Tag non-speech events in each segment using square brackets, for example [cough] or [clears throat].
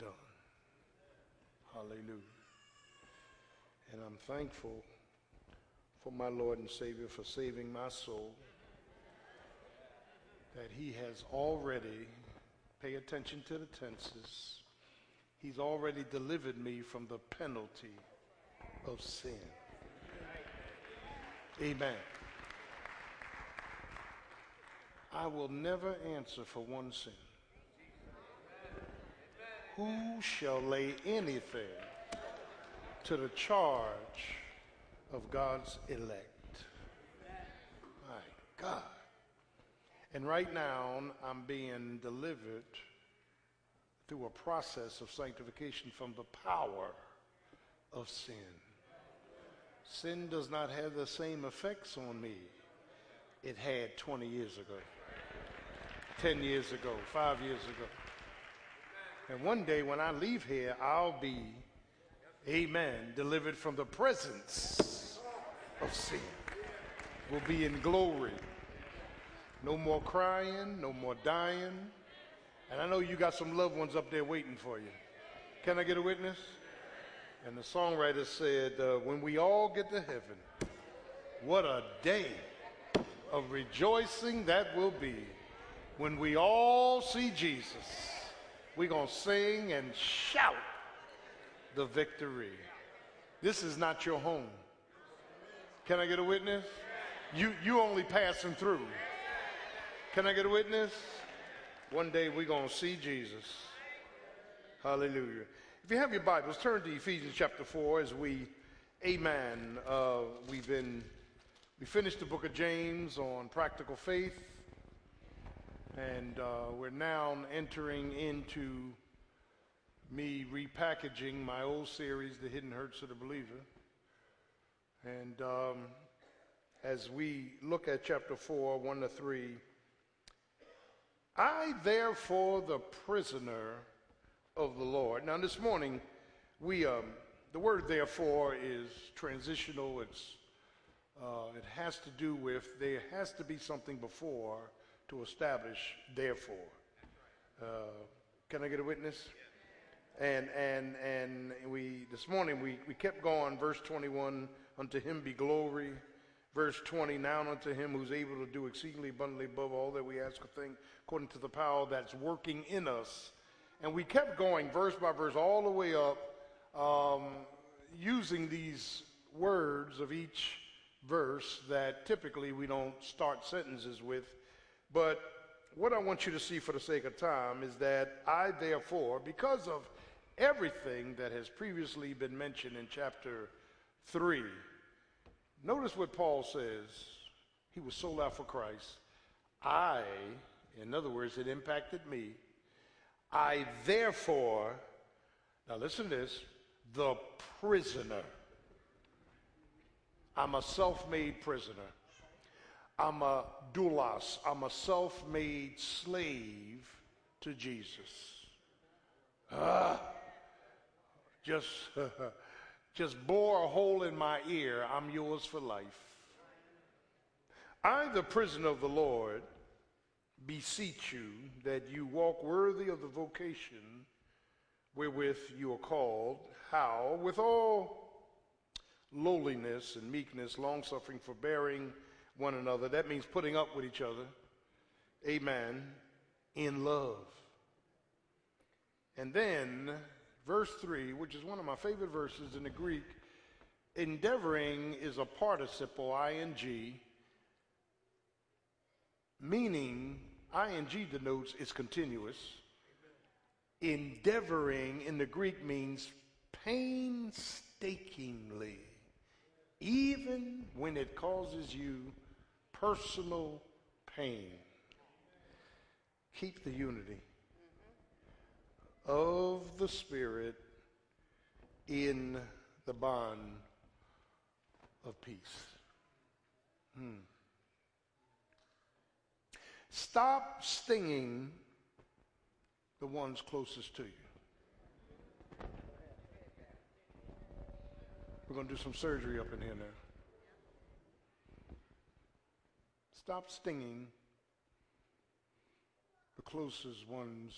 done. Hallelujah. And I'm thankful for my Lord and Savior for saving my soul. That he has already, pay attention to the tenses, he's already delivered me from the penalty of sin. Amen. I will never answer for one sin. Who shall lay anything to the charge of God's elect? My God. And right now, I'm being delivered through a process of sanctification from the power of sin. Sin does not have the same effects on me it had 20 years ago, 10 years ago, five years ago. And one day when I leave here, I'll be, amen, delivered from the presence of sin. We'll be in glory. No more crying, no more dying. And I know you got some loved ones up there waiting for you. Can I get a witness? And the songwriter said, uh, When we all get to heaven, what a day of rejoicing that will be when we all see Jesus we're going to sing and shout the victory. This is not your home. Can I get a witness? You, you only passing through. Can I get a witness? One day we're going to see Jesus. Hallelujah. If you have your Bibles, turn to Ephesians chapter 4 as we, amen, uh, we've been, we finished the book of James on practical faith. And uh, we're now entering into me repackaging my old series, The Hidden Hurts of the Believer. And um, as we look at chapter 4, 1 to 3, I, therefore, the prisoner of the Lord. Now, this morning, we, um, the word therefore is transitional. It's, uh, it has to do with, there has to be something before to establish, therefore. Uh, can I get a witness? And, and, and we, this morning we, we kept going, verse 21, unto him be glory. Verse 20, now unto him who's able to do exceedingly abundantly above all that we ask or think, according to the power that's working in us. And we kept going verse by verse all the way up, um, using these words of each verse that typically we don't start sentences with but what I want you to see for the sake of time is that I, therefore, because of everything that has previously been mentioned in chapter 3, notice what Paul says. He was sold out for Christ. I, in other words, it impacted me. I, therefore, now listen to this, the prisoner. I'm a self made prisoner. I'm a doulos. I'm a self made slave to Jesus. Ah, just, [laughs] just bore a hole in my ear. I'm yours for life. I, the prisoner of the Lord, beseech you that you walk worthy of the vocation wherewith you are called. How? With all lowliness and meekness, long suffering, forbearing one another. That means putting up with each other. Amen. In love. And then, verse 3, which is one of my favorite verses in the Greek, endeavoring is a participle, ing, meaning, ing denotes it's continuous. Endeavoring in the Greek means painstakingly, even when it causes you personal pain. Keep the unity of the Spirit in the bond of peace. Hmm. Stop stinging the ones closest to you. We're going to do some surgery up in here now. Stop stinging the closest ones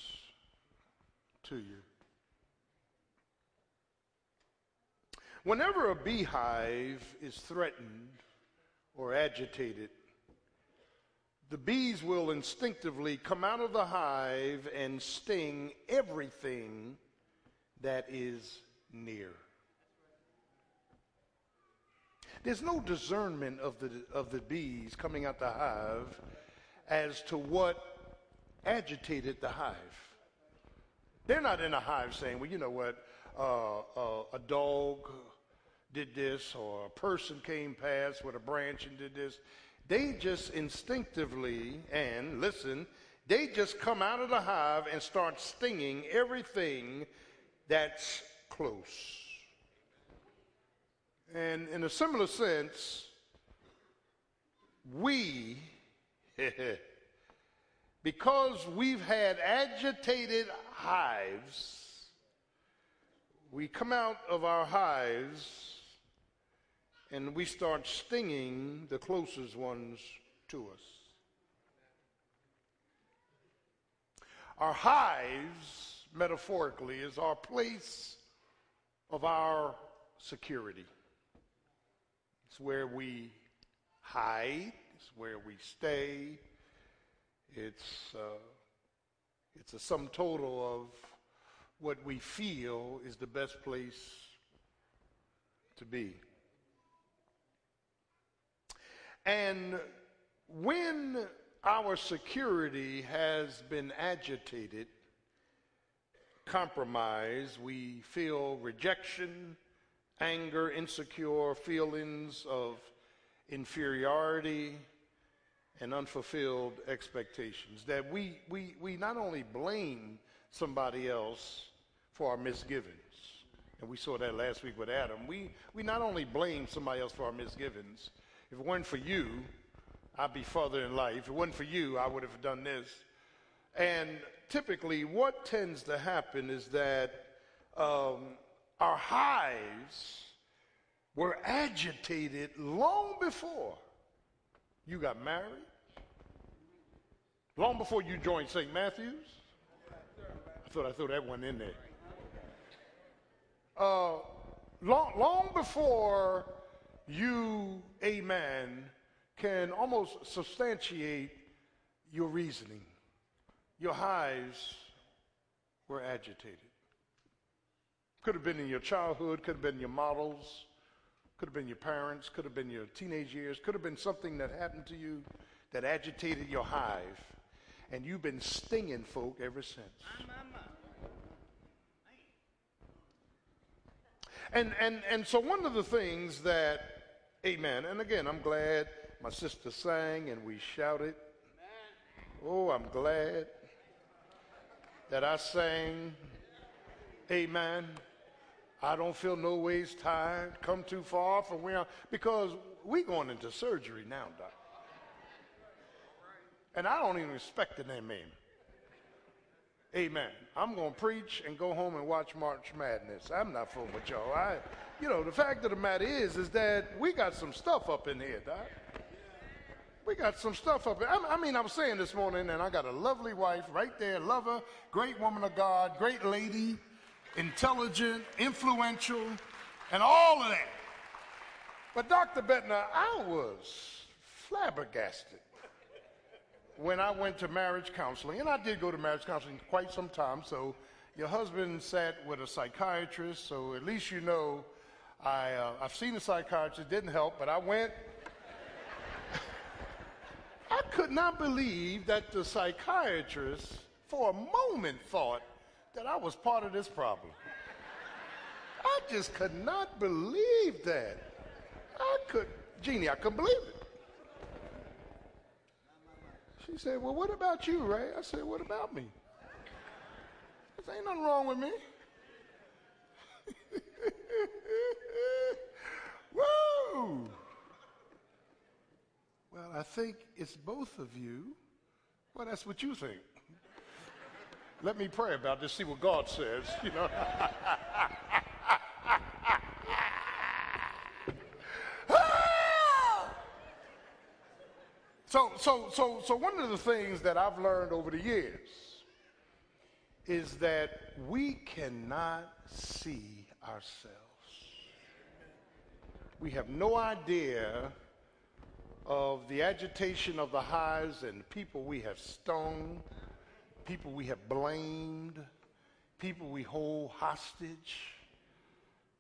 to you. Whenever a beehive is threatened or agitated, the bees will instinctively come out of the hive and sting everything that is near. There's no discernment of the, of the bees coming out the hive as to what agitated the hive. They're not in a hive saying, well, you know what, uh, uh, a dog did this or a person came past with a branch and did this. They just instinctively, and listen, they just come out of the hive and start stinging everything that's close. And in a similar sense, we, [laughs] because we've had agitated hives, we come out of our hives and we start stinging the closest ones to us. Our hives, metaphorically, is our place of our security. It's where we hide, it's where we stay. It's, uh, it's a sum total of what we feel is the best place to be. And when our security has been agitated, compromised, we feel rejection, anger, insecure feelings of inferiority, and unfulfilled expectations. That we, we, we not only blame somebody else for our misgivings, and we saw that last week with Adam, we, we not only blame somebody else for our misgivings, if it weren't for you, I'd be further in life. If it wasn't for you, I would have done this. And typically, what tends to happen is that um, our hives were agitated long before you got married, long before you joined St. Matthew's. I thought I threw that one in there. Uh, long, long before you, amen, can almost substantiate your reasoning. Your hives were agitated. Could have been in your childhood, could have been your models, could have been your parents, could have been your teenage years, could have been something that happened to you that agitated your hive, and you've been stinging folk ever since. And, and, and so, one of the things that, amen, and again, I'm glad my sister sang and we shouted. Oh, I'm glad that I sang, amen. I don't feel no ways tired, come too far from where I'm, because we going into surgery now, doc. And I don't even respect the name amen. Amen. I'm going to preach and go home and watch March Madness. I'm not fooling with y'all. I, you know, the fact of the matter is, is that we got some stuff up in here, doc. We got some stuff up. here. I mean, I was saying this morning, and I got a lovely wife right there, lover, great woman of God, great lady intelligent, influential, and all of that. But Dr. Bettner, I was flabbergasted when I went to marriage counseling, and I did go to marriage counseling quite some time, so your husband sat with a psychiatrist, so at least you know I, uh, I've seen a psychiatrist, didn't help, but I went. [laughs] I could not believe that the psychiatrist, for a moment, thought that I was part of this problem. I just could not believe that. I could, Jeannie, I couldn't believe it. She said, Well, what about you, Ray? I said, What about me? There ain't nothing wrong with me. [laughs] Whoa! Well, I think it's both of you. Well, that's what you think. Let me pray about this, see what God says, you know. [laughs] so, so, so, so one of the things that I've learned over the years is that we cannot see ourselves. We have no idea of the agitation of the highs and the people we have stung, people we have blamed, people we hold hostage.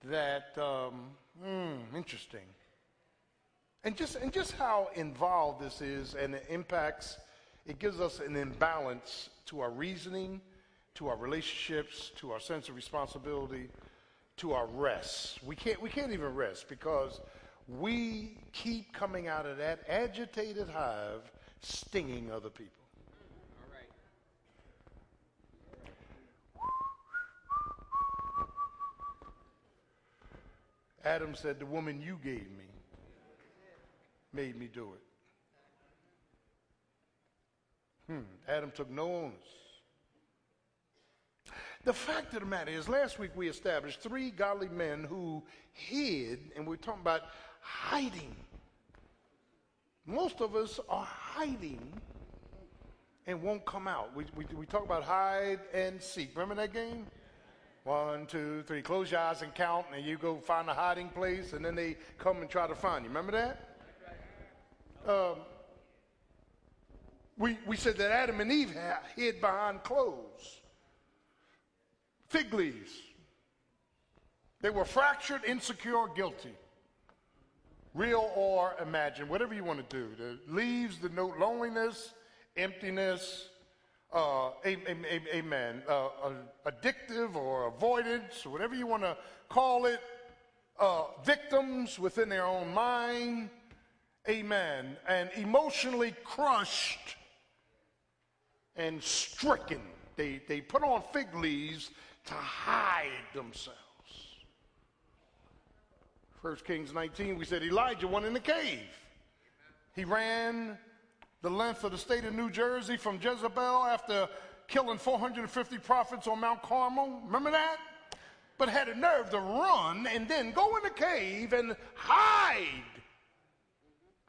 That, um, hmm, interesting. And just, and just how involved this is and it impacts, it gives us an imbalance to our reasoning, to our relationships, to our sense of responsibility, to our rest. We can't, we can't even rest because we keep coming out of that agitated hive stinging other people. Adam said, The woman you gave me made me do it. Hmm. Adam took no onus. The fact of the matter is, last week we established three godly men who hid, and we're talking about hiding. Most of us are hiding and won't come out. We, we, we talk about hide and seek. Remember that game? One, two, three. Close your eyes and count, and you go find a hiding place, and then they come and try to find you. Remember that? Um, we, we said that Adam and Eve hid behind clothes, fig leaves. They were fractured, insecure, guilty. Real or imagined, whatever you want to do. The leaves denote loneliness, emptiness, uh, amen, uh, addictive or avoidance, whatever you want to call it, uh, victims within their own mind, amen, and emotionally crushed and stricken. They, they put on fig leaves to hide themselves. First Kings 19, we said Elijah went in the cave. He ran the length of the state of New Jersey from Jezebel after killing 450 prophets on Mount Carmel. Remember that? But had a nerve to run and then go in the cave and hide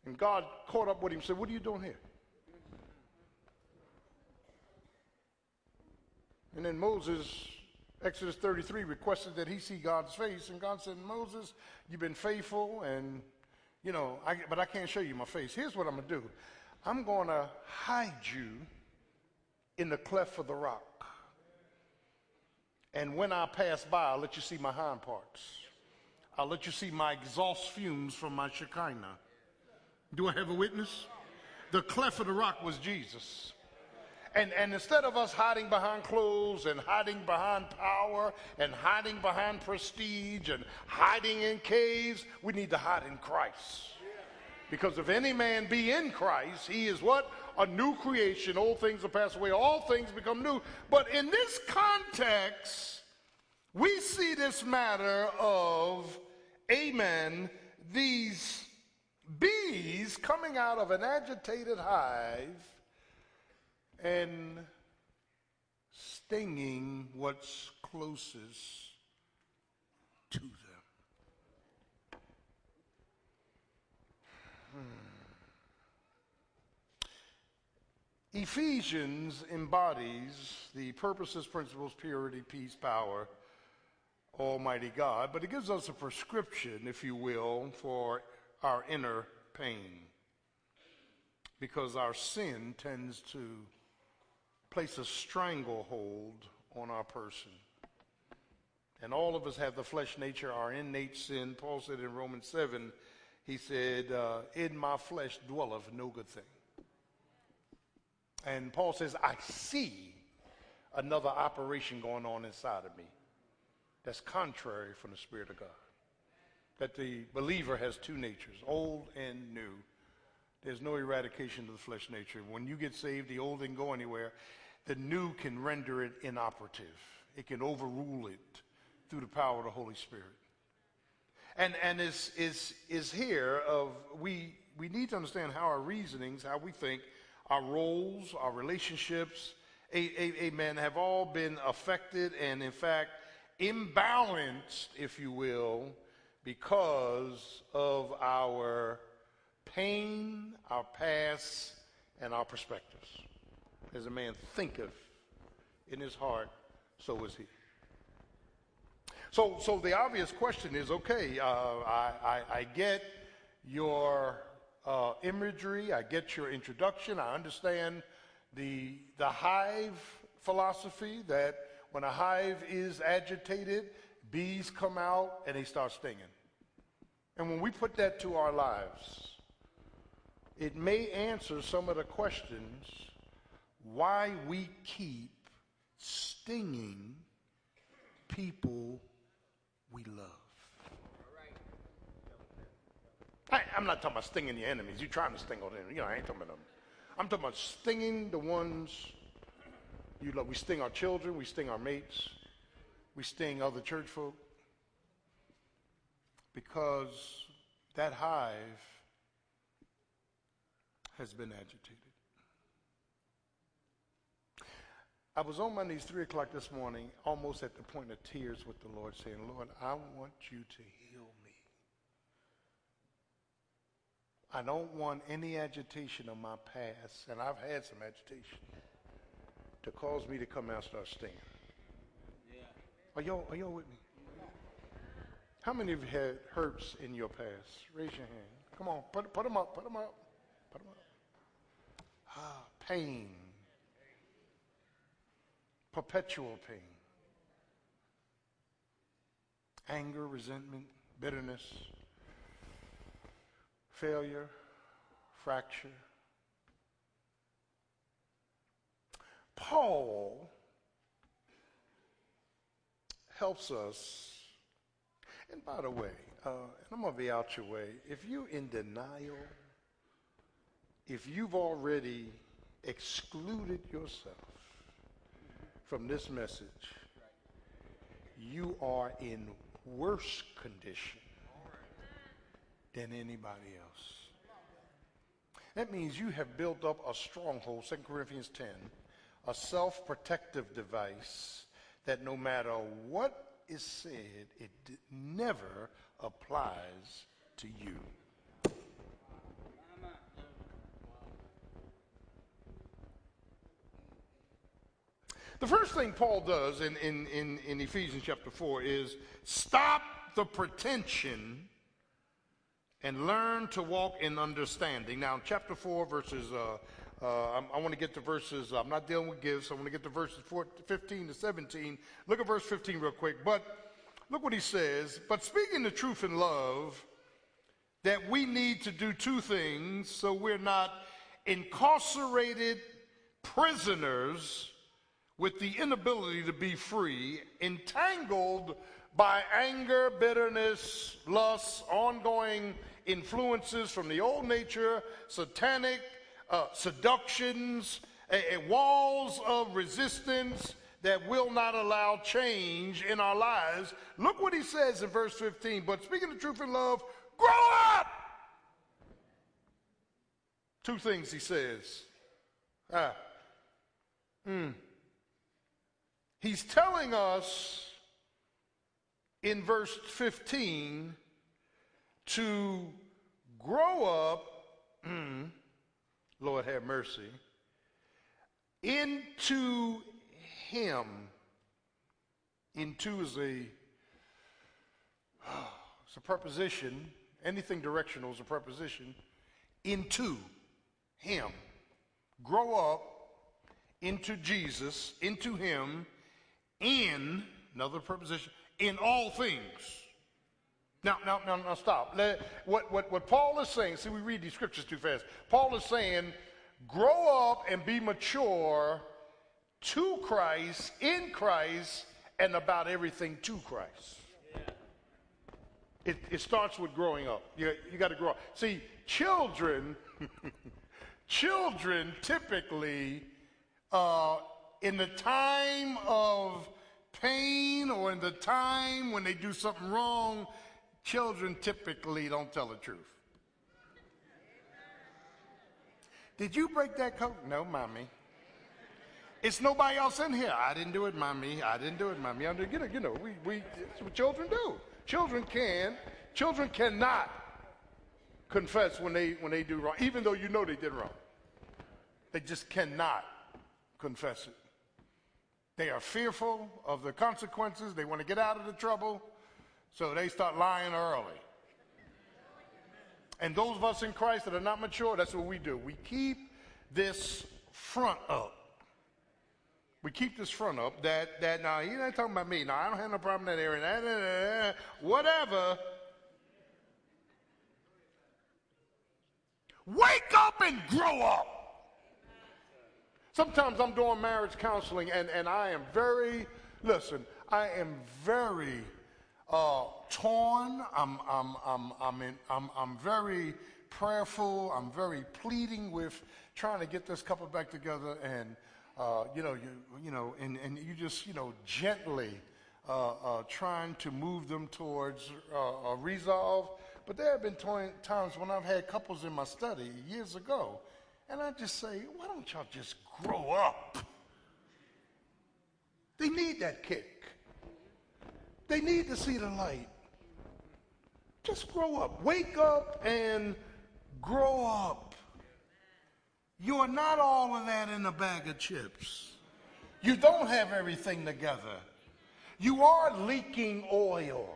and God caught up with him and said, What are you doing here? And then Moses, Exodus 33, requested that he see God's face. And God said, Moses, you've been faithful, and, you know, I, but I can't show you my face. Here's what I'm going to do I'm going to hide you in the cleft of the rock. And when I pass by, I'll let you see my hind parts. I'll let you see my exhaust fumes from my Shekinah. Do I have a witness? The cleft of the rock was Jesus. And, and instead of us hiding behind clothes and hiding behind power and hiding behind prestige and hiding in caves, we need to hide in Christ. Because if any man be in Christ, he is what? A new creation. Old things are passed away, all things become new. But in this context, we see this matter of, amen, these bees coming out of an agitated hive and stinging what's closest to them. Hmm. Hmm. Ephesians embodies the purposes, principles, purity, peace, power, Almighty God, but it gives us a prescription, if you will, for our inner pain because our sin tends to place a stranglehold on our person. And all of us have the flesh nature, our innate sin. Paul said in Romans 7, he said, uh, In my flesh dwelleth no good thing. And Paul says, I see another operation going on inside of me that's contrary from the Spirit of God that the believer has two natures, old and new. There's no eradication of the flesh nature. When you get saved, the old didn't go anywhere. The new can render it inoperative. It can overrule it through the power of the Holy Spirit. And, and is, is, is here of we, we need to understand how our reasonings, how we think, our roles, our relationships, amen, have all been affected and in fact imbalanced, if you will, because of our pain, our past, and our perspectives. As a man thinketh in his heart, so is he. So, so the obvious question is okay, uh, I, I, I, get your uh, imagery, I get your introduction, I understand the, the hive philosophy that when a hive is agitated, bees come out and they start stinging. And when we put that to our lives, it may answer some of the questions why we keep stinging people we love. I, am not talking about stinging the enemies. You're trying to sting all them. You know, I ain't talking about them. I'm talking about stinging the ones you love. We sting our children. We sting our mates. We sting other church folk. Because that hive has been agitated. I was on my knees 3 o'clock this morning, almost at the point of tears with the Lord, saying, Lord, I want you to heal me. I don't want any agitation of my past, and I've had some agitation, to cause me to come out and start stinging. Yeah. Are, y'all, are y'all with me? How many of you had hurts in your past? Raise your hand. Come on, put, put them up, put them up, put them up. Ah, pain perpetual pain. Anger, resentment, bitterness, failure, fracture. Paul helps us, and by the way, uh, and I'm going to be out your way, if you're in denial, if you've already excluded yourself from this message, you are in worse condition than anybody else. That means you have built up a stronghold, 2 Corinthians 10, a self protective device that no matter what is said, it never applies to you. The first thing Paul does in, in, in, in Ephesians chapter 4 is stop the pretension and learn to walk in understanding. Now, chapter 4, verses, uh, uh, I, want to get to verses, I'm not dealing with gifts, I want to get to verses 4, 15 to 17. Look at verse 15 real quick. But look what he says. But speaking the truth in love, that we need to do two things so we're not incarcerated prisoners with the inability to be free, entangled by anger, bitterness, lust, ongoing influences from the old nature, satanic uh, seductions, a, a walls of resistance that will not allow change in our lives. Look what he says in verse 15. But speaking the truth in love, grow up! Two things he says. Ah. Mm. He's telling us in verse 15 to grow up, mm, Lord have mercy, into Him. Into is a, [sighs] it's a preposition. Anything directional is a preposition. Into Him. Grow up into Jesus, into Him in, another preposition, in all things. Now, now, now, now stop. Let, what, what, what Paul is saying, see, we read these scriptures too fast. Paul is saying, grow up and be mature to Christ, in Christ, and about everything to Christ. It, it starts with growing up. You, you got to grow up. See, children, [laughs] children typically, uh, in the time of pain or in the time when they do something wrong, children typically don't tell the truth. Did you break that coat? No, mommy. It's nobody else in here. I didn't do it, mommy. I didn't do it, mommy. You know, you know, we, we, that's what children do. Children can, children cannot confess when they, when they do wrong, even though you know they did wrong. They just cannot confess it. They are fearful of the consequences. They want to get out of the trouble. So they start lying early. And those of us in Christ that are not mature, that's what we do. We keep this front up. We keep this front up that, that now, he's not talking about me. Now, I don't have no problem in that area. Nah, nah, nah, whatever. Wake up and grow up. Sometimes I'm doing marriage counseling and, and I am very, listen, I am very uh, torn. I'm, I'm, I'm, I'm, in, I'm, I'm very prayerful. I'm very pleading with trying to get this couple back together and, uh, you know, you, you know, and, and you just, you know, gently uh, uh trying to move them towards uh, a resolve. But there have been times when I've had couples in my study years ago and I just say, why don't y'all just grow up? They need that kick. They need to see the light. Just grow up. Wake up and grow up. You are not all of that in a bag of chips. You don't have everything together. You are leaking oil.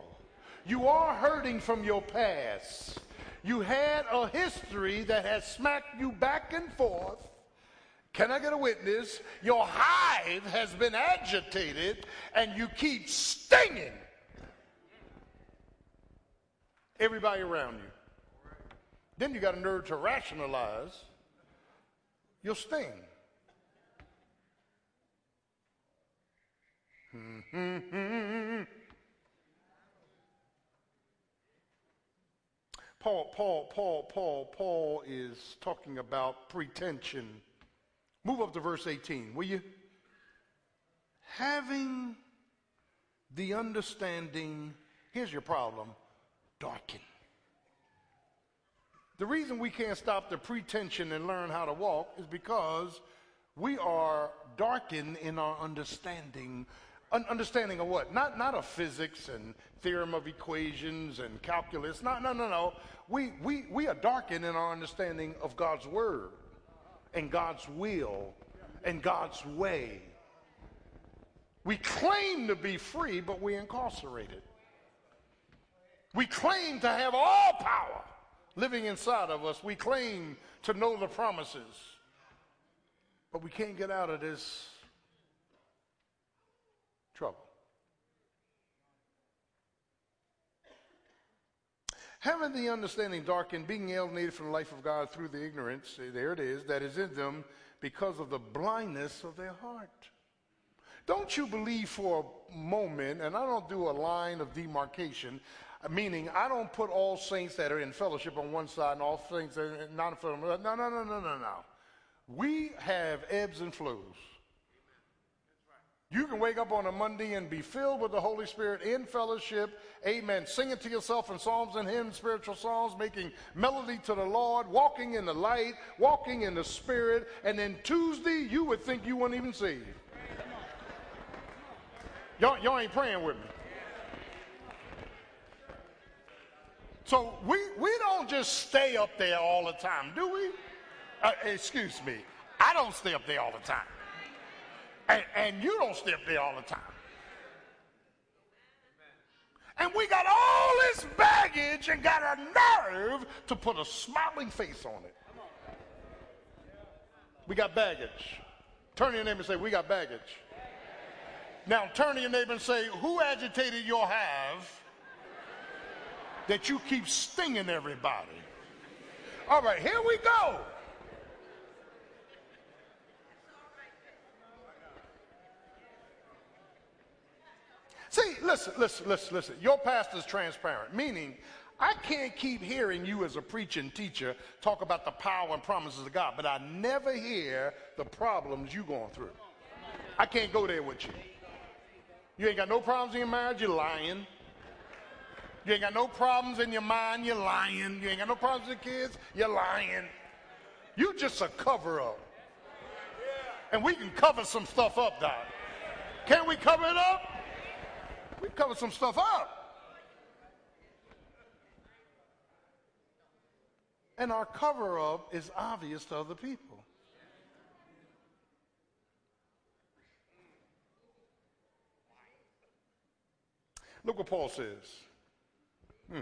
You are hurting from your past. You had a history that has smacked you back and forth. Can I get a witness? Your hive has been agitated and you keep stinging everybody around you. Then you got a nerve to rationalize your sting. Hmm. [laughs] Paul, Paul, Paul, Paul, Paul is talking about pretension. Move up to verse 18, will you? Having the understanding, here's your problem, darkened. The reason we can't stop the pretension and learn how to walk is because we are darkened in our understanding understanding of what? Not, not of physics and theorem of equations and calculus. No, no, no, no. We, we, we are darkened in our understanding of God's word and God's will and God's way. We claim to be free, but we're incarcerated. We claim to have all power living inside of us. We claim to know the promises, but we can't get out of this trouble. Having the understanding darkened, being alienated from the life of God through the ignorance, there it is, that is in them because of the blindness of their heart. Don't you believe for a moment, and I don't do a line of demarcation, meaning I don't put all saints that are in fellowship on one side and all saints that are not in fellowship. No, no, no, no, no, no. We have ebbs and flows. You can wake up on a Monday and be filled with the Holy Spirit in fellowship. Amen. Singing to yourself in psalms and hymns, spiritual songs, making melody to the Lord, walking in the light, walking in the Spirit. And then Tuesday, you would think you weren't even saved. Y'all, y'all ain't praying with me. So we, we don't just stay up there all the time, do we? Uh, excuse me. I don't stay up there all the time. And, and you don't step there all the time. And we got all this baggage and got a nerve to put a smiling face on it. We got baggage. Turn to your neighbor and say, We got baggage. Now turn to your neighbor and say, Who agitated your have that you keep stinging everybody? All right, here we go. See, listen, listen, listen, listen. Your pastor's transparent, meaning I can't keep hearing you as a preaching teacher talk about the power and promises of God, but I never hear the problems you're going through. I can't go there with you. You ain't got no problems in your marriage, you're lying. You ain't got no problems in your mind, you're lying. You ain't got no problems with kids, you're lying. You just a cover up. And we can cover some stuff up, Doc. Can't we cover it up? We covered some stuff up. And our cover up is obvious to other people. Look what Paul says. Hmm.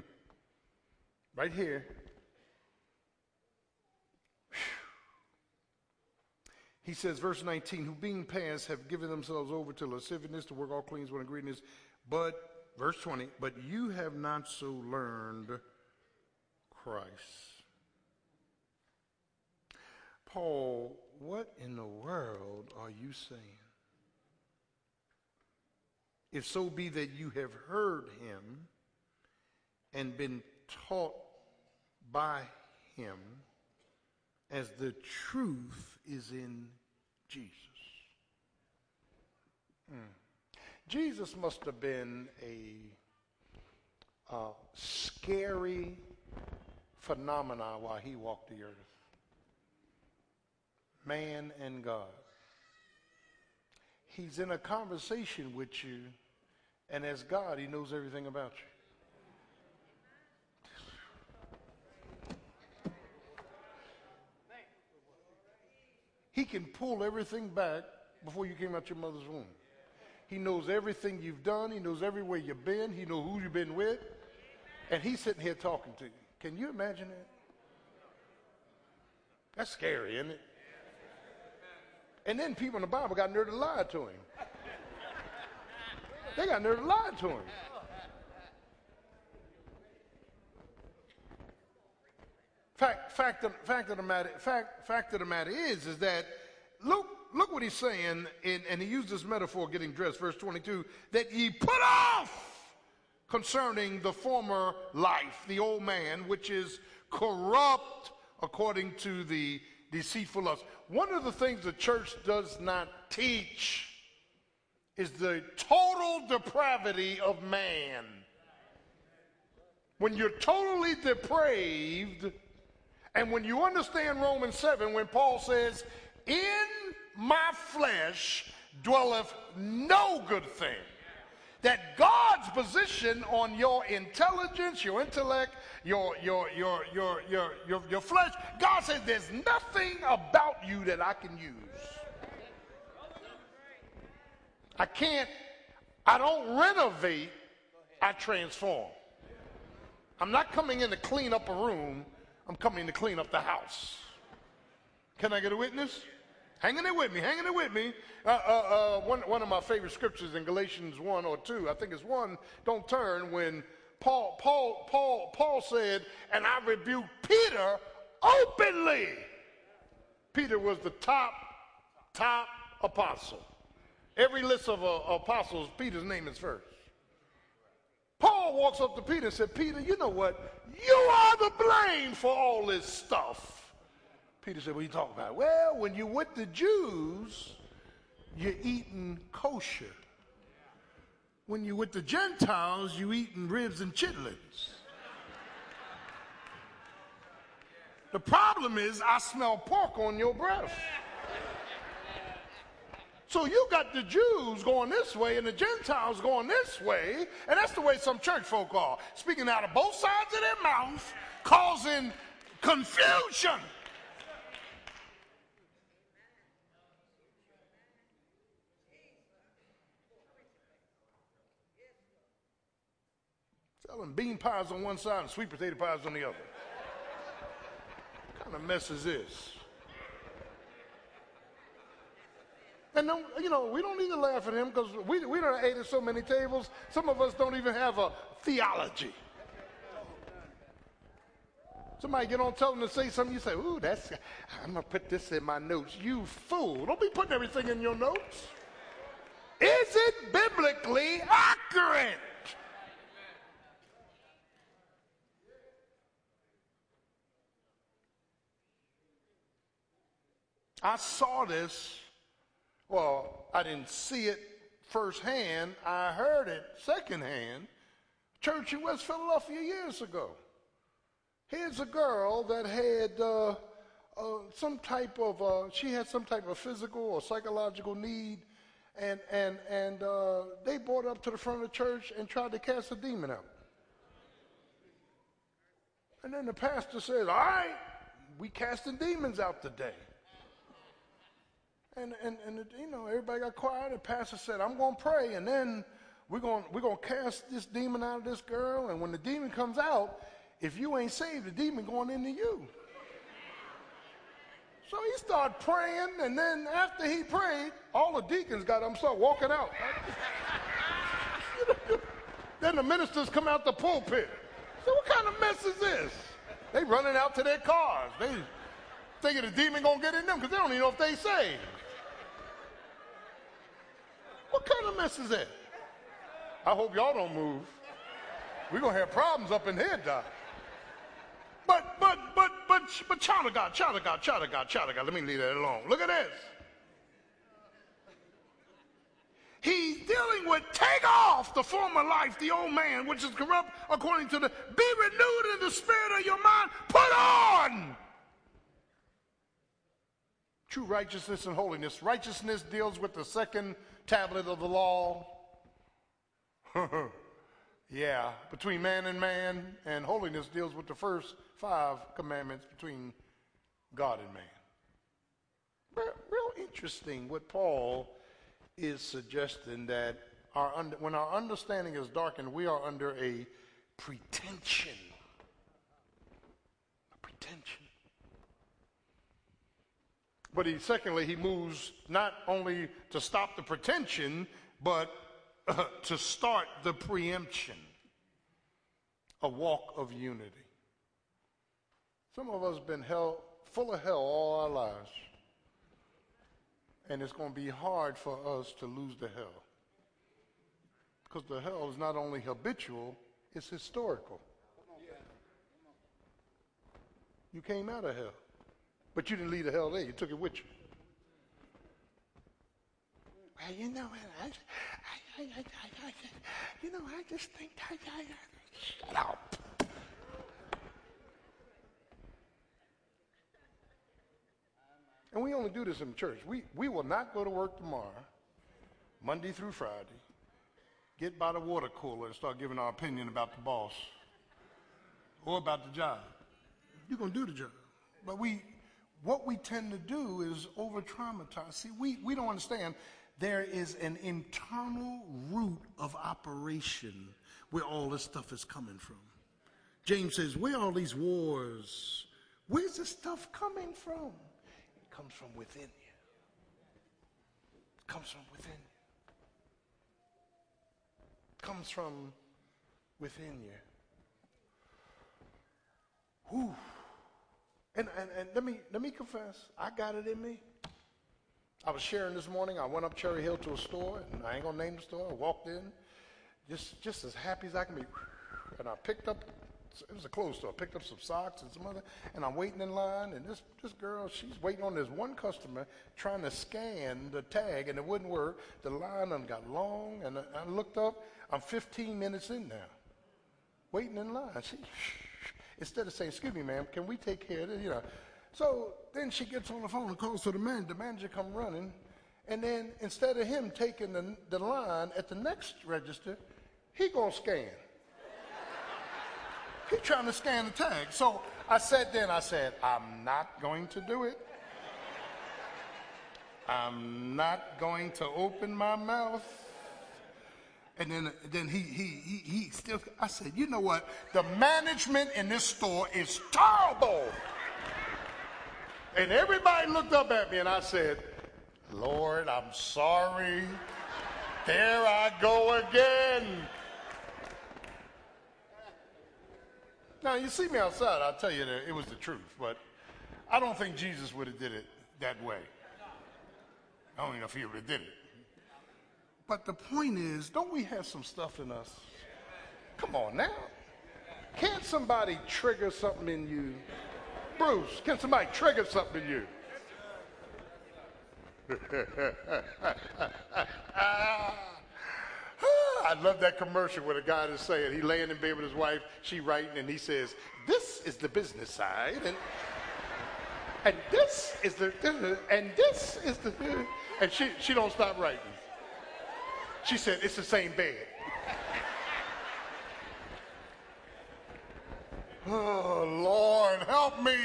Right here. He says, verse 19, who being past have given themselves over to lasciviousness, to work all cleans with greediness. But, verse 20, but you have not so learned Christ. Paul, what in the world are you saying? If so be that you have heard him and been taught by him as the truth is in Jesus. Mm. Jesus must have been a scary phenomenon while he walked the earth. Man and God. He's in a conversation with you, and as God, he knows everything about you. He can pull everything back before you came out your mother's womb. He knows everything you've done. He knows everywhere you've been. He knows who you've been with. And he's sitting here talking to you. Can you imagine that? That's scary, isn't it? And then people in the Bible got nerve to lie to him. They got nerve to lie to him. Fact, fact, of, fact, of the matter, fact, fact of the matter is, is that look, look what he's saying, in, and he used this metaphor getting dressed, verse 22, that ye put off concerning the former life, the old man, which is corrupt according to the deceitful lust. One of the things the church does not teach is the total depravity of man. When you're totally depraved, and when you understand Romans 7, when Paul says, In my flesh dwelleth no good thing, that God's position on your intelligence, your intellect, your, your, your, your, your, your, your flesh, God says there's nothing about you that I can use. I can't, I don't renovate, I transform. I'm not coming in to clean up a room. I'm coming to clean up the house. Can I get a witness? Hanging it with me, hanging it with me. Uh, uh, uh, one, one of my favorite scriptures in Galatians 1 or 2, I think it's 1, don't turn, when Paul, Paul, Paul, Paul said, and I rebuked Peter openly. Peter was the top, top apostle. Every list of uh, apostles, Peter's name is first. Paul walks up to Peter and said, Peter, you know what? You are the blame for all this stuff. Peter said, What are you talking about? Well, when you're with the Jews, you're eating kosher. When you're with the Gentiles, you're eating ribs and chitlins. The problem is, I smell pork on your breath. So you got the Jews going this way and the Gentiles going this way, and that's the way some church folk are, speaking out of both sides of their mouth, causing confusion. Selling bean pies on one side and sweet potato pies on the other. what kind of mess is this? And no, you know, we don't need to laugh at him because we, we don't ate at so many tables. Some of us don't even have a theology. Somebody get on, them to say something. You say, "Ooh, that's I'm gonna put this in my notes." You fool! Don't be putting everything in your notes. Is it biblically accurate? I saw this well, I didn't see it firsthand, I heard it secondhand. Church in West Philadelphia years ago. Here's a girl that had uh, uh, some type of, uh, she had some type of physical or psychological need, and, and, and uh, they brought up to the front of the church and tried to cast a demon out. And then the pastor says, All right, we casting demons out today. And, and, and you know, everybody got quiet. The pastor said, I'm going to pray. And then we're going we're to cast this demon out of this girl. And when the demon comes out, if you ain't saved, the demon going into you. So he started praying, and then after he prayed, all the deacons got started walking out. [laughs] then the ministers come out the pulpit. So what kind of mess is this? They running out to their cars. They thinking the demon gonna get in them because they don't even know if they saved. What kind of mess is that? I hope y'all don't move. We're gonna have problems up in here, Doc. But but but but but child of God, child of God, child of God, child of God. Let me leave that alone. Look at this. He's dealing with take off the former life, the old man, which is corrupt according to the be renewed in the spirit of your mind. Put on true righteousness and holiness. Righteousness deals with the second tablet of the law. [laughs] yeah, between man and man, and holiness deals with the first five commandments between God and man. Real interesting what Paul is suggesting that our under, when our understanding is darkened, we are under a pretension. A pretension. But he, secondly, he moves not only to stop the pretension, but uh, to start the preemption, a walk of unity. Some of us have been hell, full of hell all our lives. And it's going to be hard for us to lose the hell. Because the hell is not only habitual, it's historical. You came out of hell. But you didn't leave the hell there. You took it with you. Well, you know, I, I, I, I, you know, I just think, I, I, shut up. And we only do this in church. We, we will not go to work tomorrow, Monday through Friday, get by the water cooler and start giving our opinion about the boss or about the job. You're going to do the job. But we, what we tend to do is over traumatize. See, we, we don't understand there is an internal root of operation where all this stuff is coming from. James says, Where are all these wars? Where's this stuff coming from? It comes from within you. It comes from within you. It comes from within you. Whew. And, and, and let me let me confess, I got it in me. I was sharing this morning. I went up Cherry Hill to a store, and I ain't gonna name the store. I walked in, just just as happy as I can be, and I picked up it was a clothes store. I picked up some socks and some other, and I'm waiting in line, and this, this girl, she's waiting on this one customer trying to scan the tag, and it wouldn't work. The line got long, and I, I looked up. I'm 15 minutes in now, waiting in line. She, instead of saying, excuse me, ma'am, can we take care of this? You know. So then she gets on the phone and calls to the manager. The manager come running, and then instead of him taking the, the line at the next register, he gonna scan. [laughs] he trying to scan the tag. So I said then, I said, I'm not going to do it. I'm not going to open my mouth. And then, then he, he, he, he still, I said, you know what? The management in this store is terrible. And everybody looked up at me and I said, Lord, I'm sorry. There I go again. Now, you see me outside, I'll tell you that it was the truth, but I don't think Jesus would have did it that way. I don't even know if he would have did it. But the point is, don't we have some stuff in us? Come on now. Can't somebody trigger something in you? Bruce, can somebody trigger something in you? [laughs] I love that commercial where the guy is saying he laying in bed with his wife, she writing, and he says, "This is the business side, and and this is the and this is the and she she don't stop writing. She said, "It's the same bed." oh Lord, help me.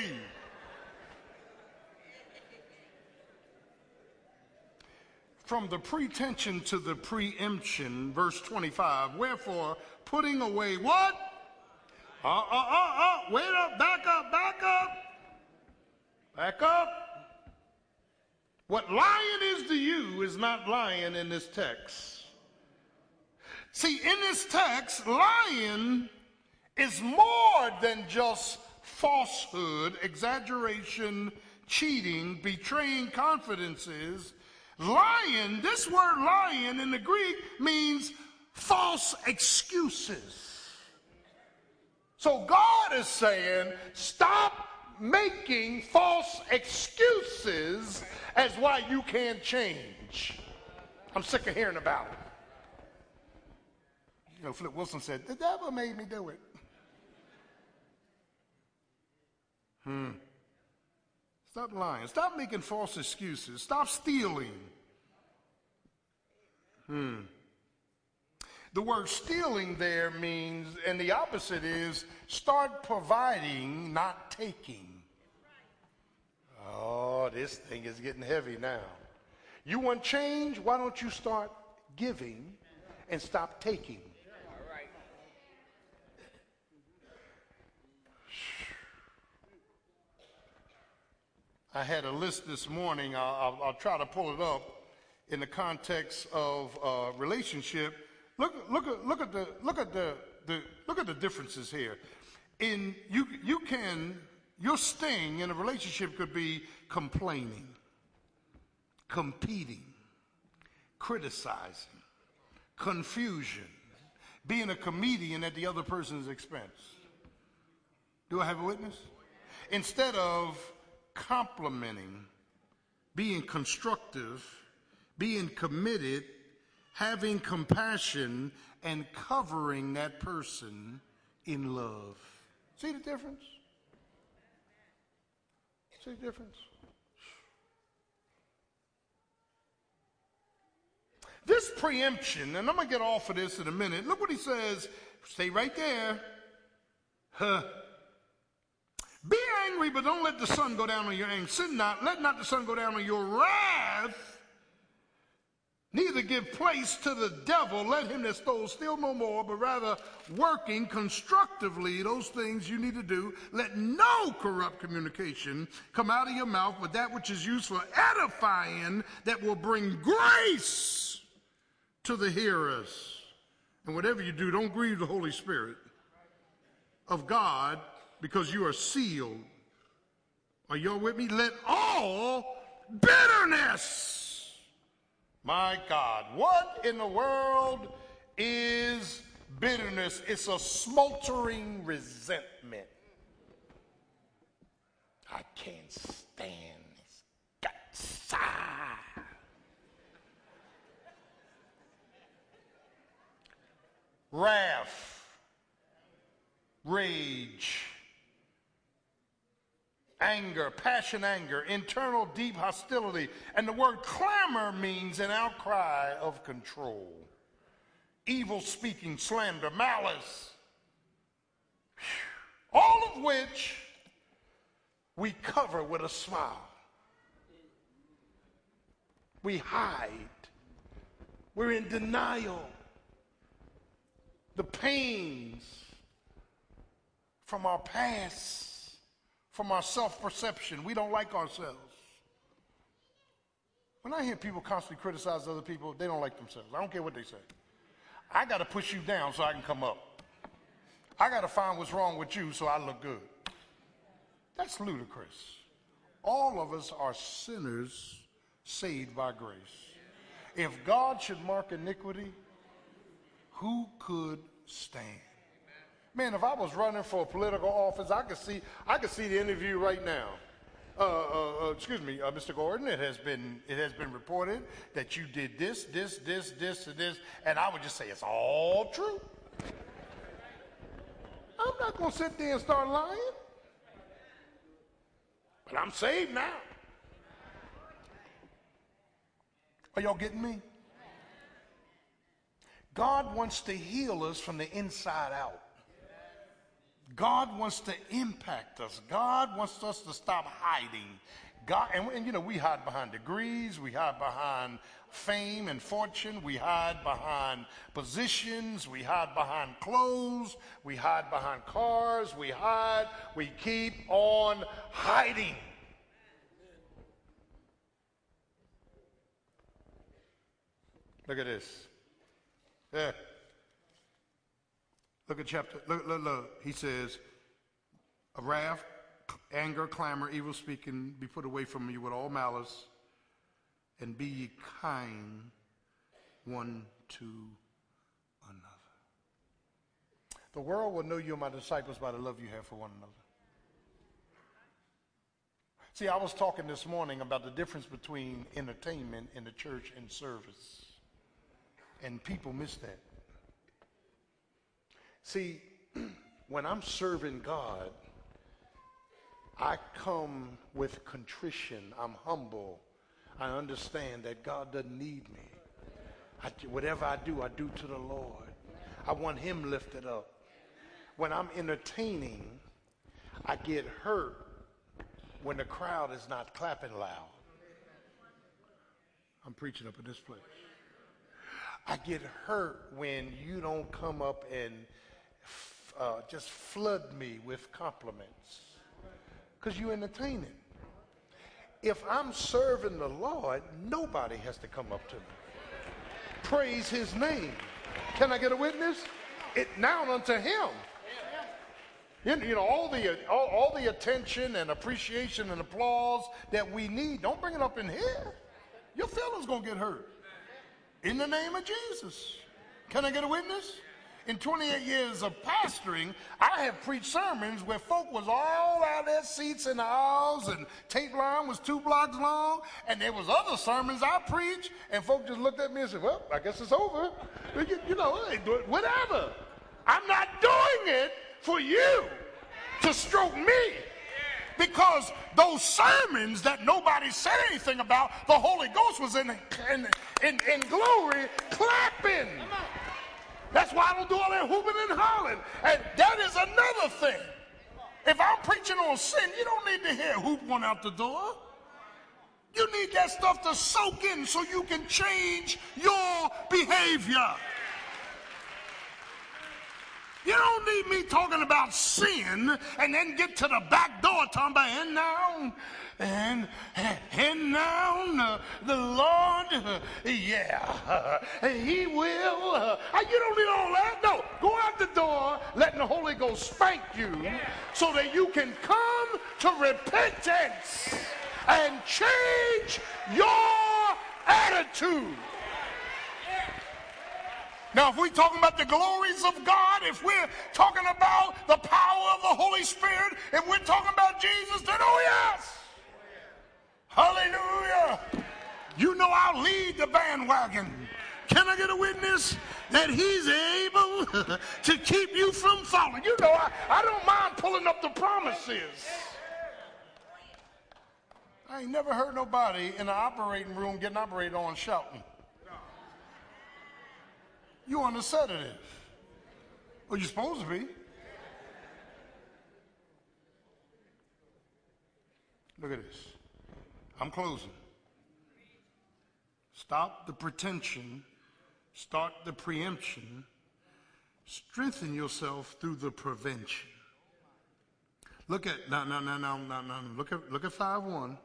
from the pretension to the preemption, verse 25. Wherefore, putting away what? Uh, uh, uh, uh, wait up, back up, back up. Back up. What lion is to you is not lion in this text. See, in this text, lying is more than just falsehood, exaggeration, cheating, betraying confidences. Lying, this word lying in the Greek means false excuses. So God is saying, stop making false excuses as why you can't change. I'm sick of hearing about it. You know, Flip Wilson said, The devil made me do it. Hmm. Stop lying. Stop making false excuses. Stop stealing. Hmm. The word stealing there means, and the opposite is start providing, not taking. Oh, this thing is getting heavy now. You want change? Why don't you start giving and stop taking? I had a list this morning. I'll, I'll, I'll, try to pull it up in the context of uh, relationship. Look, look, look at the look at the, the look at the differences here. In you, you can your sting in a relationship could be complaining, competing, criticizing, confusion, being a comedian at the other person's expense. Do I have a witness? Instead of complimenting, being constructive, being committed, having compassion, and covering that person in love. See the difference? See the difference? This preemption, and I'm going to get off of this in a minute. Look what he says. Stay right there. Huh. Be angry, but don't let the sun go down on your anger. Sin not, let not the sun go down on your wrath. Neither give place to the devil. Let him that stole steal no more, but rather working constructively those things you need to do. Let no corrupt communication come out of your mouth, but that which is used for edifying, that will bring grace to the hearers. And whatever you do, don't grieve the Holy Spirit of God because you are sealed. Are y'all with me? Let all bitterness. My God, what in the world is bitterness? It's a smoldering resentment. I can't stand this guts. Ah. Wrath, rage, anger, passion, anger, internal deep hostility. And the word clamor means an outcry of control, evil speaking, slander, malice. All of which we cover with a smile. We hide. We're in denial. The pains from our past from our self perception. We don't like ourselves. When I hear people constantly criticize other people, they don't like themselves. I don't care what they say. I got to push you down so I can come up. I got to find what's wrong with you so I look good. That's ludicrous. All of us are sinners saved by grace. If God should mark iniquity, who could stand? Man, if I was running for a political office, I could see, I could see the interview right now. Uh, uh, uh, excuse me, uh, Mr. Gordon, it has been it has been reported that you did this, this, this, this, and this, and I would just say it's all true. I'm not to sit there and start lying. But I'm saved now. Are y'all getting me? God wants to heal us from the inside out. God wants to impact us. God wants us to stop hiding. God, and, and, you know, we hide behind degrees, we hide behind fame and fortune, we hide behind positions, we hide behind clothes, we hide behind cars, we hide, we keep on hiding. Look at this. Yeah. Look at chapter, look, look, look. He says, a wrath, anger, clamor, evil speaking be put away from you with all malice, and be ye kind one to another. The world will know you my disciples by the love you have for one another. See, I was talking this morning about the difference between entertainment in the church and service. And people miss that. See, [clears throat] when I'm serving God, I come with contrition. I'm humble. I understand that God doesn't need me. I, whatever I do, I do to the Lord. I want Him lifted up. When I'm entertaining, I get hurt when the crowd is not clapping loud. I'm preaching up in this place. I get hurt when you don't come up and uh, just flood me with compliments because you're entertaining. If I'm serving the Lord, nobody has to come up to me. Praise his name. Can I get a witness? It now unto him. You know, all the, all, all the attention and appreciation and applause that we need, don't bring it up in here. Your feelings going to get hurt. In the name of Jesus. Can I get a witness? In 28 years of pastoring, I have preached sermons where folk was all out of their seats in the aisles and tape line was two blocks long. And there was other sermons I preached and folk just looked at me and said, well, I guess it's over. You, you know, whatever. I'm not doing it for you to stroke me. Because those sermons that nobody said anything about, the Holy Ghost was in, in, in, in glory clapping. That's why I don't do all that hooping and hollering. And that is another thing. If I'm preaching on sin, you don't need to hear hoop out the door. You need that stuff to soak in so you can change your behavior. You don't need me talking about sin and then get to the back door talking about, and now and and now the Lord, yeah, He will. You don't need all that. No, go out the door, letting the Holy Ghost spank you, so that you can come to repentance and change your attitude. Now, if we're talking about the glories of God, if we're talking about the power of the Holy Spirit, if we're talking about Jesus, then oh yes. Hallelujah. You know I'll lead the bandwagon. Can I get a witness that he's able [laughs] to keep you from falling? You know, I, I don't mind pulling up the promises. I ain't never heard nobody in the operating room getting operated on shouting. You on the sedative. Well, you're supposed to be. Look at this. I'm closing. Stop the pretension, start the preemption, strengthen yourself through the prevention. Look at now, now, now, now, now, now. Look at look at five one.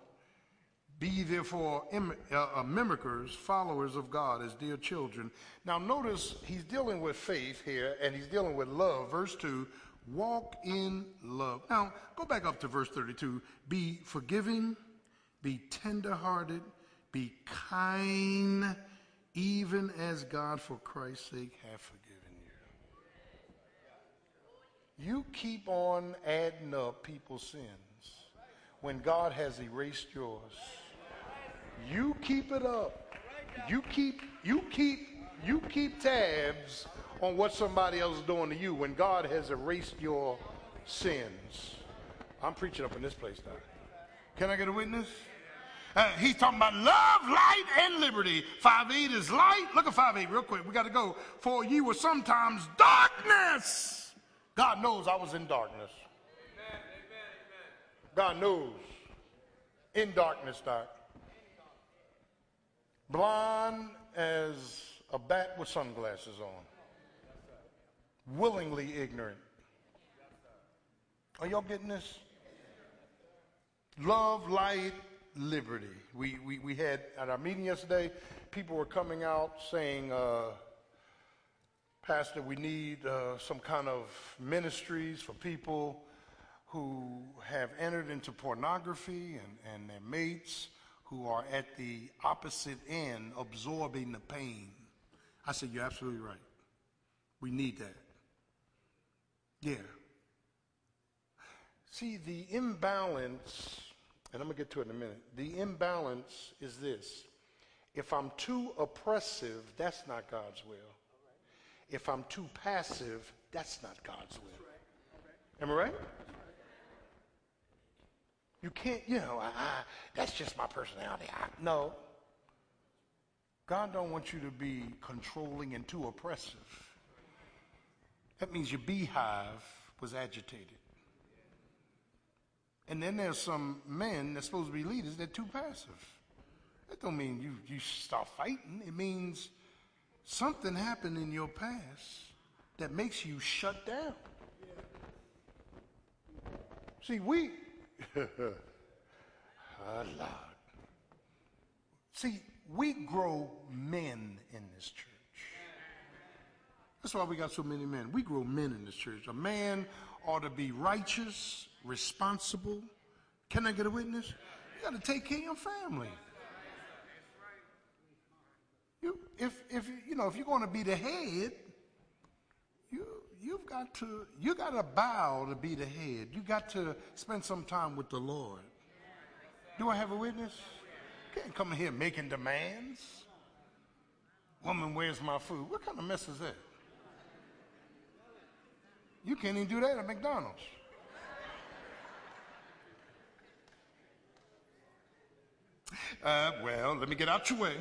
Be therefore uh, uh, mimickers, followers of God as dear children. Now notice he's dealing with faith here, and he's dealing with love. Verse two. Walk in love. Now go back up to verse thirty-two. Be forgiving be tenderhearted, be kind, even as God, for Christ's sake, hath forgiven you. You keep on adding up people's sins when God has erased yours. You keep it up. You keep you keep you keep tabs on what somebody else is doing to you when God has erased your sins. I'm preaching up in this place now. Can I get a witness? Uh, he's talking about love, light, and liberty. 5 8 is light. Look at 5 8 real quick. We got to go. For ye were sometimes darkness. God knows I was in darkness. God knows. In darkness, Doc. Blind as a bat with sunglasses on. Willingly ignorant. Are y'all getting this? Love, light, liberty. We, we, we had at our meeting yesterday, people were coming out saying, uh, Pastor, we need uh, some kind of ministries for people who have entered into pornography and, and their mates who are at the opposite end absorbing the pain. I said, You're absolutely right. We need that. Yeah. See, the imbalance, and I'm going to get to it in a minute. The imbalance is this if I'm too oppressive, that's not God's will. If I'm too passive, that's not God's will. Am I right? You can't, you know, I, I, that's just my personality. I, no. God don't want you to be controlling and too oppressive. That means your beehive was agitated. And then there's some men that's supposed to be leaders that too passive. That don't mean you, you stop fighting. It means something happened in your past that makes you shut down. See, we, oh [laughs] Lord. See, we grow men in this church. That's why we got so many men. We grow men in this church. A man ought to be righteous, responsible. Can I get a witness? You got to take care of your family. You, if, if, you know, if you're going to be the head, you, you've got to, you got to bow to be the head. You got to spend some time with the Lord. Do I have a witness? can't come in here making demands. Woman, where's my food? What kind of mess is that? You can't even do that at McDonald's. Uh, well, let me get out your way.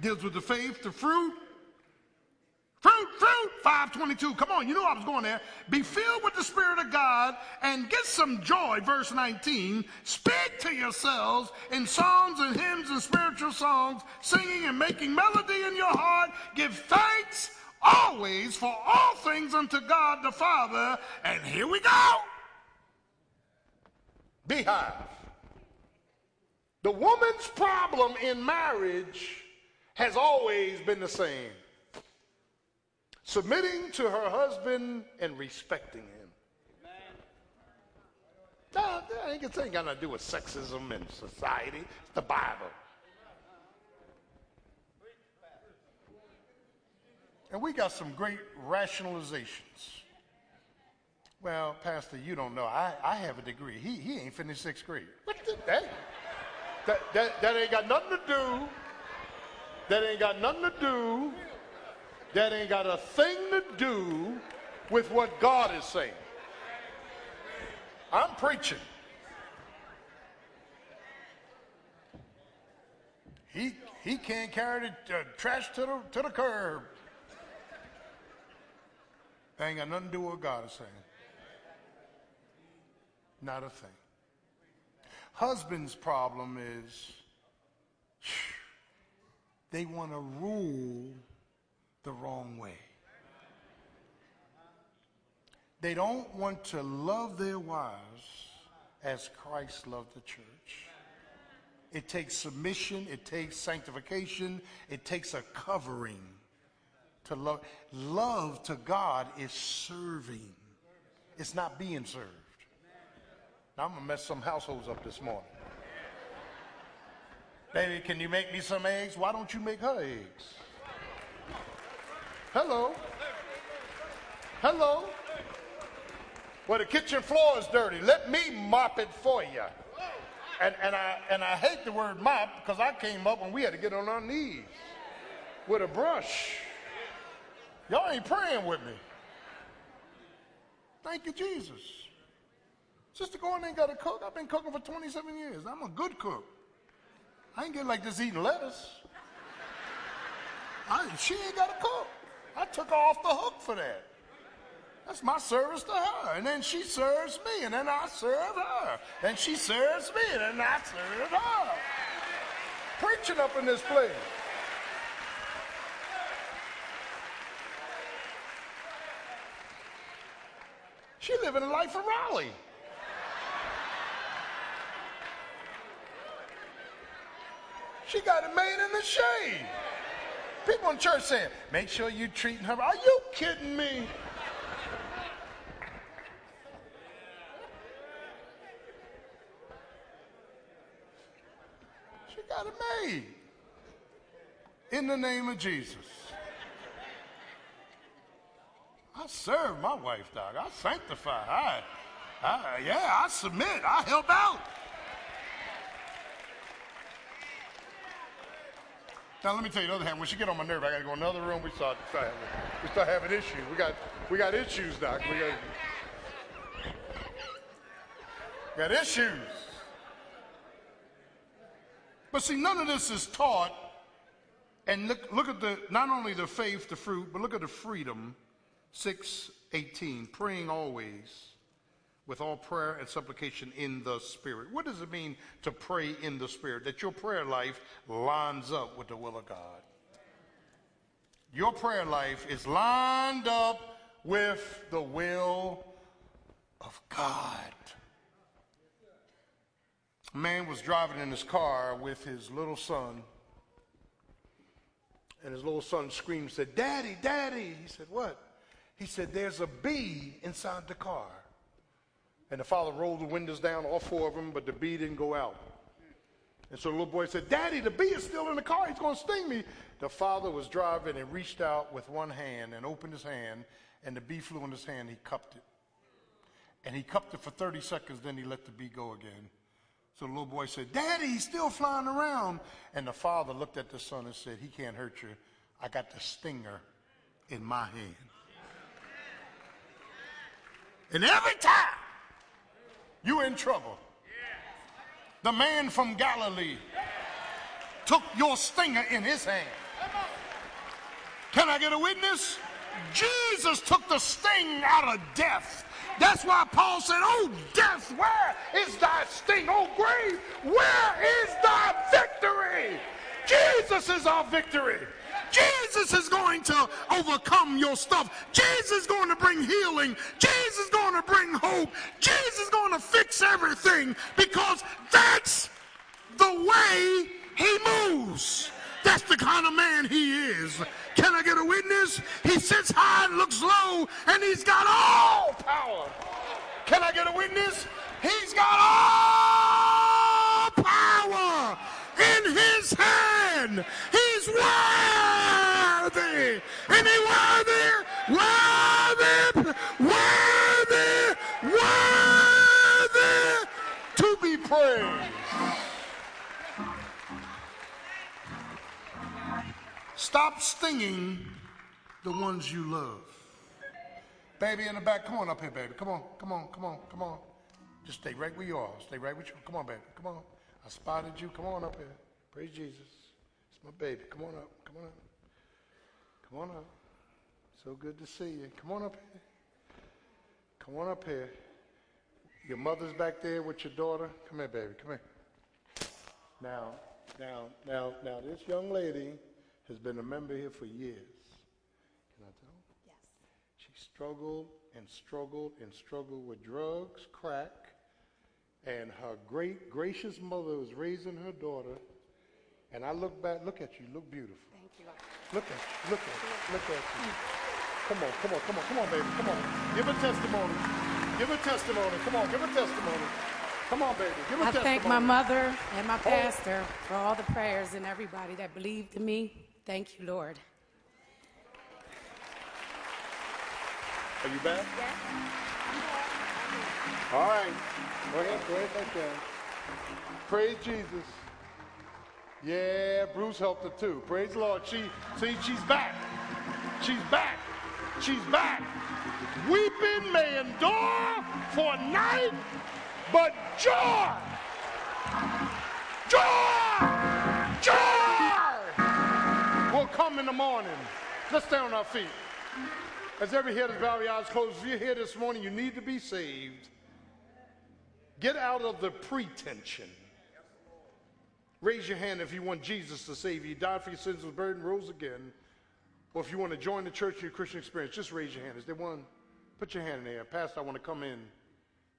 Deals with the faith, the fruit. Fruit, fruit, 522. Come on, you know I was going there. Be filled with the Spirit of God and get some joy, verse 19. Speak to yourselves in psalms and hymns and spiritual songs, singing and making melody in your heart. Give thanks always for all things unto God the Father. And here we go. Beehive. The woman's problem in marriage has always been the same submitting to her husband and respecting him. That, that ain't, ain't got nothing to do with sexism and society. It's the Bible. And we got some great rationalizations. Well, Pastor, you don't know. I, I have a degree. He, he ain't finished sixth grade. What the, that, that, that, that ain't got nothing to do. That ain't got nothing to do. That ain't got a thing to do with what God is saying. I'm preaching. He, he can't carry the uh, trash to the, to the curb. That ain't got nothing to do with what God is saying. Not a thing. Husband's problem is they want to rule the wrong way. They don't want to love their wives as Christ loved the church. It takes submission, it takes sanctification, it takes a covering to love. Love to God is serving, it's not being served. Now, I'm going to mess some households up this morning. Baby, can you make me some eggs? Why don't you make her eggs? Hello. Hello. Well, the kitchen floor is dirty. Let me mop it for you. And, and, I, and I hate the word mop because I came up and we had to get on our knees with a brush. Y'all ain't praying with me. Thank you, Jesus. Sister Gordon ain't got to cook. I've been cooking for 27 years. I'm a good cook. I ain't getting like this eating lettuce. I, she ain't got to cook. I took her off the hook for that. That's my service to her. And then she serves me, and then I serve her. And she serves me, and then I serve her. Preaching up in this place. She living a life of Riley. She got it made in the shade. People in church saying, make sure you treating her. Are you kidding me? She got it made. In the name of Jesus. I serve my wife, dog. I sanctify. I, I, yeah, I submit. I help out. Now let me tell you the other hand. When she get on my nerve, I got to go in another room. We start, start having, we start having issues. We got, we got issues, Doc. We got, got issues. But see, none of this is taught. And look, look at the not only the faith, the fruit, but look at the freedom. 618, praying always with all prayer and supplication in the Spirit. What does it mean to pray in the Spirit? That your prayer life lines up with the will of God. Your prayer life is lined up with the will of God. A man was driving in his car with his little son, and his little son screamed, said, Daddy, Daddy. He said, What? He said, There's a bee inside the car. And the father rolled the windows down, all four of them, but the bee didn't go out. And so the little boy said, Daddy, the bee is still in the car. He's going to sting me. The father was driving and reached out with one hand and opened his hand, and the bee flew in his hand. He cupped it. And he cupped it for 30 seconds, then he let the bee go again. So the little boy said, Daddy, he's still flying around. And the father looked at the son and said, He can't hurt you. I got the stinger in my hand. And every time you're in trouble. The man from Galilee took your stinger in his hand. Can I get a witness? Jesus took the sting out of death. That's why Paul said, Oh, death, where is thy sting? Oh, grave, where is thy victory? Jesus is our victory. Jesus is going to overcome your stuff. Jesus is going to bring healing. Jesus is going to bring hope. Jesus is going to fix everything because that's the way he moves. That's the kind of man he is. Can I get a witness? He sits high and looks low, and he's got all power. Can I get a witness? He's got all power in his hand. He's worthy. And he worthy, worthy, worthy, worthy to be praised. Stop stinging the ones you love. Baby in the back, come on up here, baby. Come on, come on, come on, come on. Just stay right where you are. Stay right with you. Come on, baby. Come on. I spotted you. Come on up here. Praise Jesus. It's my baby. Come on up. Come on up. Come on up. So good to see you. Come on up here. Come on up here. Your mother's back there with your daughter. Come here, baby. Come here. Now, now, now, now, this young lady has been a member here for years. Can I tell? Yes. She struggled and struggled and struggled with drugs, crack, and her great gracious mother was raising her daughter. And I look back, look at you, look beautiful. Thank you. Look at you, look at you, look at you. Come on, come on, come on, come on, baby, come on. Give a testimony. Give a testimony. Come on, give a testimony. Come on, baby, give a I testimony. thank my mother and my oh. pastor for all the prayers and everybody that believed in me. Thank you, Lord. Are you back? Yes. All right. Go ahead, go ahead, back there. Praise Jesus. Yeah, Bruce helped her too. Praise the Lord. She see, she's back. She's back. She's back. Weeping may endure for a night, but joy, joy, joy will come in the morning. Let's stay on our feet. As every head is bowed, eyes closed, if you're here this morning, you need to be saved. Get out of the pretension. Raise your hand if you want Jesus to save you. He died for your sins, was buried, and rose again. Or if you want to join the church in your Christian experience, just raise your hand. Is there one? Put your hand in there. Pastor, I want to come in.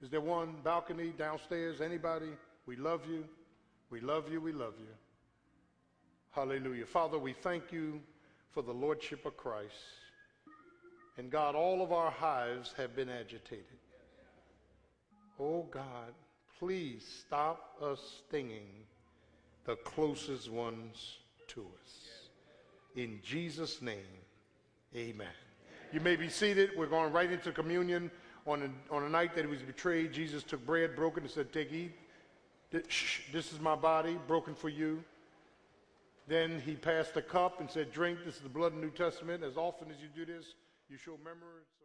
Is there one balcony downstairs? Anybody? We love you. We love you. We love you. Hallelujah. Father, we thank you for the Lordship of Christ. And God, all of our hives have been agitated. Oh God, please stop us stinging the closest ones to us. In Jesus' name, amen. You may be seated. We're going right into communion. On a, on a night that he was betrayed, Jesus took bread, broke it, and said, Take, eat. This is my body, broken for you. Then he passed the cup and said, Drink. This is the blood of the New Testament. As often as you do this, you show remembrance